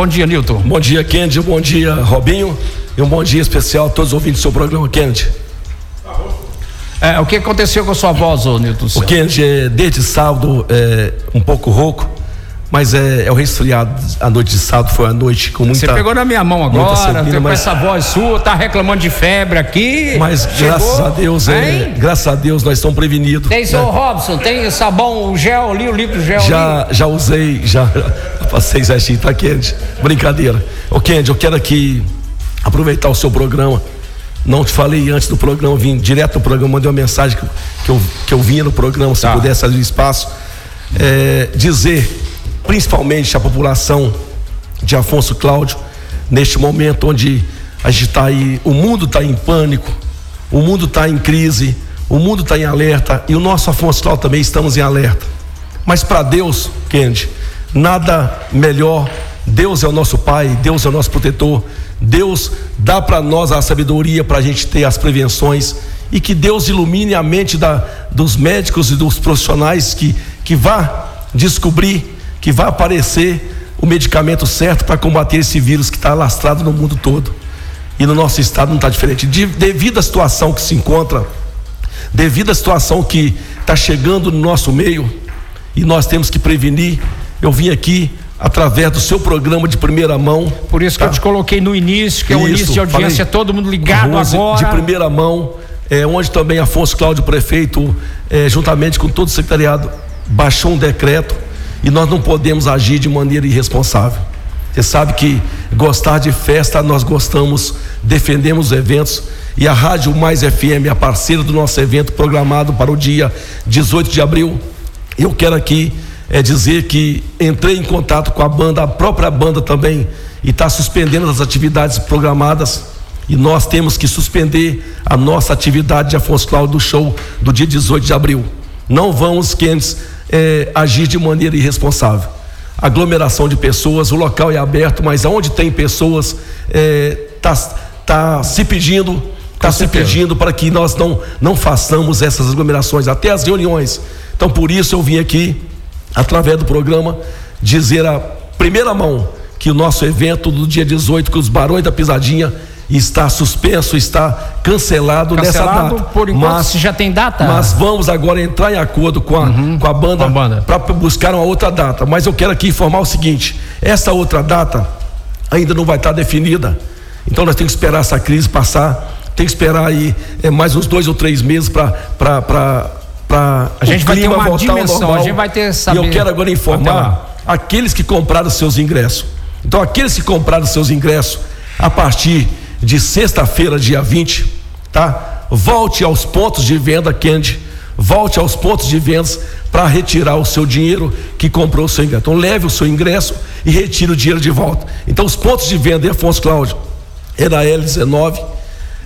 Bom dia, Nilton. Bom dia, Kennedy. Bom dia, Robinho. E um bom dia especial a todos os ouvintes do seu programa, Kennedy. É, o que aconteceu com a sua voz, ô Nilton? O Kennedy, é, desde sábado, é, um pouco rouco, mas é, é o resfriado. A noite de sábado foi a noite com muita. Você pegou na minha mão agora, tem com mas... essa voz sua, tá reclamando de febre aqui. Mas Chegou, graças a Deus, é, graças a Deus nós estamos prevenidos. Tem, seu né? Robson, tem sabão, o gel ali, o líquido gel já, ali? Já usei, já passei certinho, tá, Kennedy? Brincadeira. Ô, Kennedy, eu quero aqui aproveitar o seu programa não te falei antes do programa, vim direto do programa, mandei uma mensagem que, que, eu, que eu vinha no programa, se tá. pudesse abrir espaço. É, dizer, principalmente a população de Afonso Cláudio, neste momento onde a gente está aí, o mundo está em pânico, o mundo está em crise, o mundo está em alerta e o nosso Afonso Cláudio também estamos em alerta. Mas para Deus, Kendi, nada melhor. Deus é o nosso Pai, Deus é o nosso protetor, Deus dá para nós a sabedoria para a gente ter as prevenções e que Deus ilumine a mente da, dos médicos e dos profissionais que, que vá descobrir, que vá aparecer o medicamento certo para combater esse vírus que está lastrado no mundo todo. E no nosso estado não está diferente. De, devido à situação que se encontra, devido à situação que está chegando no nosso meio, e nós temos que prevenir, eu vim aqui através do seu programa de primeira mão. Por isso tá? que eu tá? te coloquei no início, que é o início de audiência, falei, todo mundo ligado agora. De primeira mão, é, onde também Afonso Cláudio, prefeito, é, juntamente com todo o secretariado, baixou um decreto e nós não podemos agir de maneira irresponsável. Você sabe que gostar de festa, nós gostamos, defendemos os eventos e a Rádio Mais FM é parceira do nosso evento programado para o dia 18 de abril. Eu quero aqui é dizer que entrei em contato com a banda, a própria banda também, e está suspendendo as atividades programadas. E nós temos que suspender a nossa atividade de Afonso Cláudio do show do dia 18 de abril. Não vamos, quentes, é, agir de maneira irresponsável. Aglomeração de pessoas, o local é aberto, mas aonde tem pessoas, está é, tá, tá se pedindo, está se pedindo para que nós não, não façamos essas aglomerações, até as reuniões. Então, por isso eu vim aqui através do programa, dizer a primeira mão que o nosso evento do dia 18 com os Barões da Pisadinha está suspenso, está cancelado, cancelado nessa data. Por enquanto, mas, já tem data? Mas vamos agora entrar em acordo com a, uhum, com a banda, banda. para buscar uma outra data. Mas eu quero aqui informar o seguinte: essa outra data ainda não vai estar definida. Então nós temos que esperar essa crise passar, tem que esperar aí é, mais uns dois ou três meses para para a gente vai ter uma dimensão, a gente vai ter saber. E eu quero agora informar aqueles que compraram seus ingressos. Então, aqueles que compraram seus ingressos a partir de sexta-feira, dia 20, tá? Volte aos pontos de venda, Candy. Volte aos pontos de vendas para retirar o seu dinheiro que comprou o seu ingresso. Então, leve o seu ingresso e retire o dinheiro de volta. Então, os pontos de venda em Afonso Cláudio é na L19,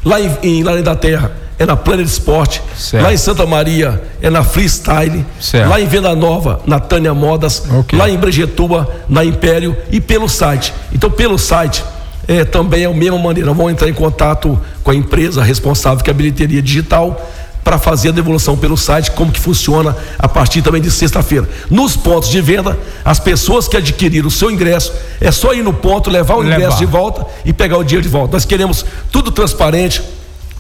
lá em, em da Terra é na Planet Sport. Certo. Lá em Santa Maria é na Freestyle. Certo. Lá em Venda Nova, na Tânia Modas. Okay. Lá em Brejetuba, na Império e pelo site. Então, pelo site, é, também é a mesma maneira. Vão entrar em contato com a empresa responsável, que é a bilheteria digital, para fazer a devolução pelo site, como que funciona a partir também de sexta-feira. Nos pontos de venda, as pessoas que adquiriram o seu ingresso, é só ir no ponto, levar o levar. ingresso de volta e pegar o dinheiro de volta. Nós queremos tudo transparente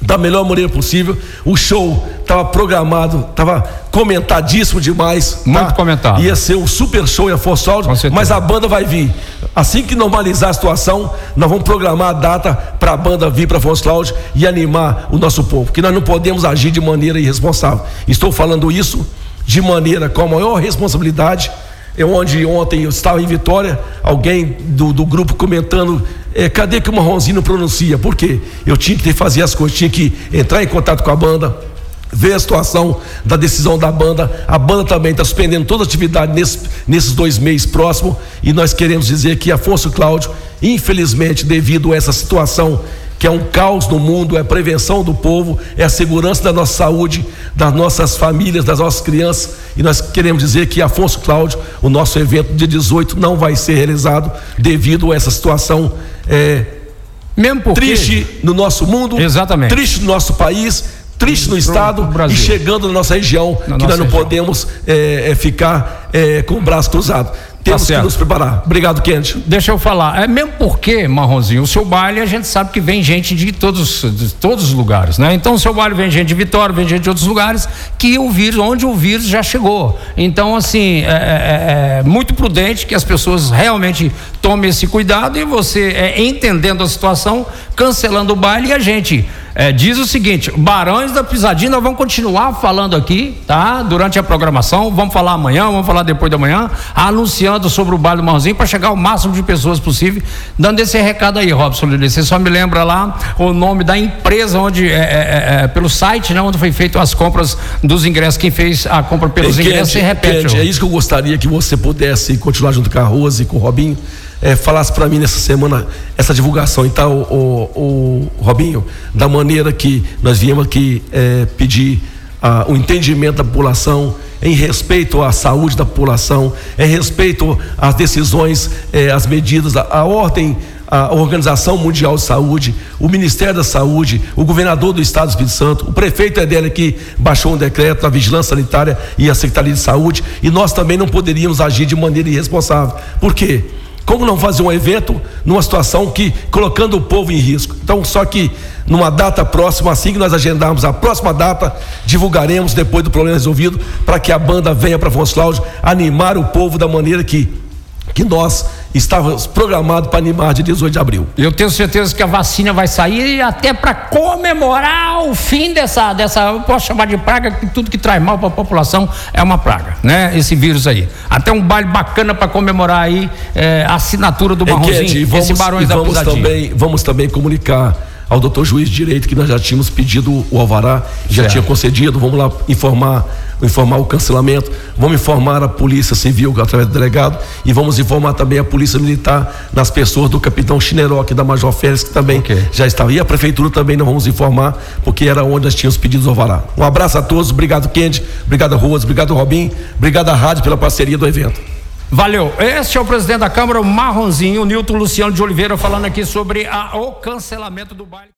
da melhor maneira possível. O show estava programado, estava comentadíssimo demais. Muito tá? comentado. Ia ser um super show em Afonso Aldo, mas a banda vai vir. Assim que normalizar a situação, nós vamos programar a data para a banda vir para Afonso Cláudio e animar o nosso povo, porque nós não podemos agir de maneira irresponsável. Estou falando isso de maneira com a maior responsabilidade é onde ontem eu estava em Vitória, alguém do, do grupo comentando, é, cadê que o Marronzinho pronuncia? Por quê? Eu tinha que fazer as coisas, tinha que entrar em contato com a banda, ver a situação da decisão da banda. A banda também está suspendendo toda a atividade nesse, nesses dois meses próximos. E nós queremos dizer que Afonso Cláudio, infelizmente, devido a essa situação que é um caos no mundo, é a prevenção do povo, é a segurança da nossa saúde, das nossas famílias, das nossas crianças. E nós queremos dizer que Afonso Cláudio, o nosso evento dia 18, não vai ser realizado devido a essa situação é, Mesmo porque... triste no nosso mundo, Exatamente. triste no nosso país, triste no estado e chegando na nossa região, na que nossa nós não região. podemos é, é, ficar é, com o braço cruzado. Temos tá que nos preparar. Obrigado, Kennedy. Deixa eu falar. É mesmo porque, Marronzinho, o seu baile a gente sabe que vem gente de todos, de todos os lugares, né? Então o seu baile vem gente de Vitória, vem gente de outros lugares que o vírus, onde o vírus já chegou. Então, assim, é, é, é muito prudente que as pessoas realmente tomem esse cuidado e você, é, entendendo a situação, cancelando o baile e a gente é, diz o seguinte: Barões da Pisadinha, nós vamos continuar falando aqui, tá? Durante a programação, vamos falar amanhã, vamos falar depois da manhã, anunciando sobre o baile do Marzinho para chegar ao máximo de pessoas possível, dando esse recado aí, Robson Lili. Você só me lembra lá o nome da empresa onde, é, é, é, é pelo site, né, onde foi feito as compras dos ingressos. Quem fez a compra pelos ingressos, você repete. é isso que eu gostaria que você pudesse continuar junto com a Rose e com o Robinho é, falasse para mim nessa semana essa divulgação. Então, o, o, Robinho, da maneira que nós viemos aqui é, pedir ah, o entendimento da população, em respeito à saúde da população, em respeito às decisões, eh, às medidas, a, a ordem a Organização Mundial de Saúde, o Ministério da Saúde, o governador do Estado do Espírito Santo, o prefeito é dele que baixou um decreto da vigilância sanitária e a Secretaria de Saúde, e nós também não poderíamos agir de maneira irresponsável. Por quê? Como não fazer um evento numa situação que colocando o povo em risco? Então, só que numa data próxima, assim que nós agendarmos a próxima data, divulgaremos depois do problema resolvido, para que a banda venha para Afonso Cláudio animar o povo da maneira que que nós estávamos programados para animar de 18 de abril. Eu tenho certeza que a vacina vai sair até para comemorar o fim dessa, dessa, eu posso chamar de praga, que tudo que traz mal para a população é uma praga, né? Esse vírus aí. Até um baile bacana para comemorar aí é, a assinatura do Marronzinho, vamos, esse Barões vamos da também, vamos também comunicar ao doutor juiz de direito que nós já tínhamos pedido o alvará, já certo. tinha concedido, vamos lá informar, informar o cancelamento, vamos informar a polícia civil através do delegado e vamos informar também a polícia militar nas pessoas do capitão Chineroque da Major Félix que também okay. já estava e a prefeitura também nós vamos informar porque era onde nós tínhamos pedido o alvará. Um abraço a todos, obrigado Kendi, obrigado Ruas, obrigado Robin, obrigado à rádio pela parceria do evento. Valeu. Este é o presidente da Câmara, o Marronzinho, Nilton Luciano de Oliveira, falando aqui sobre a, o cancelamento do baile.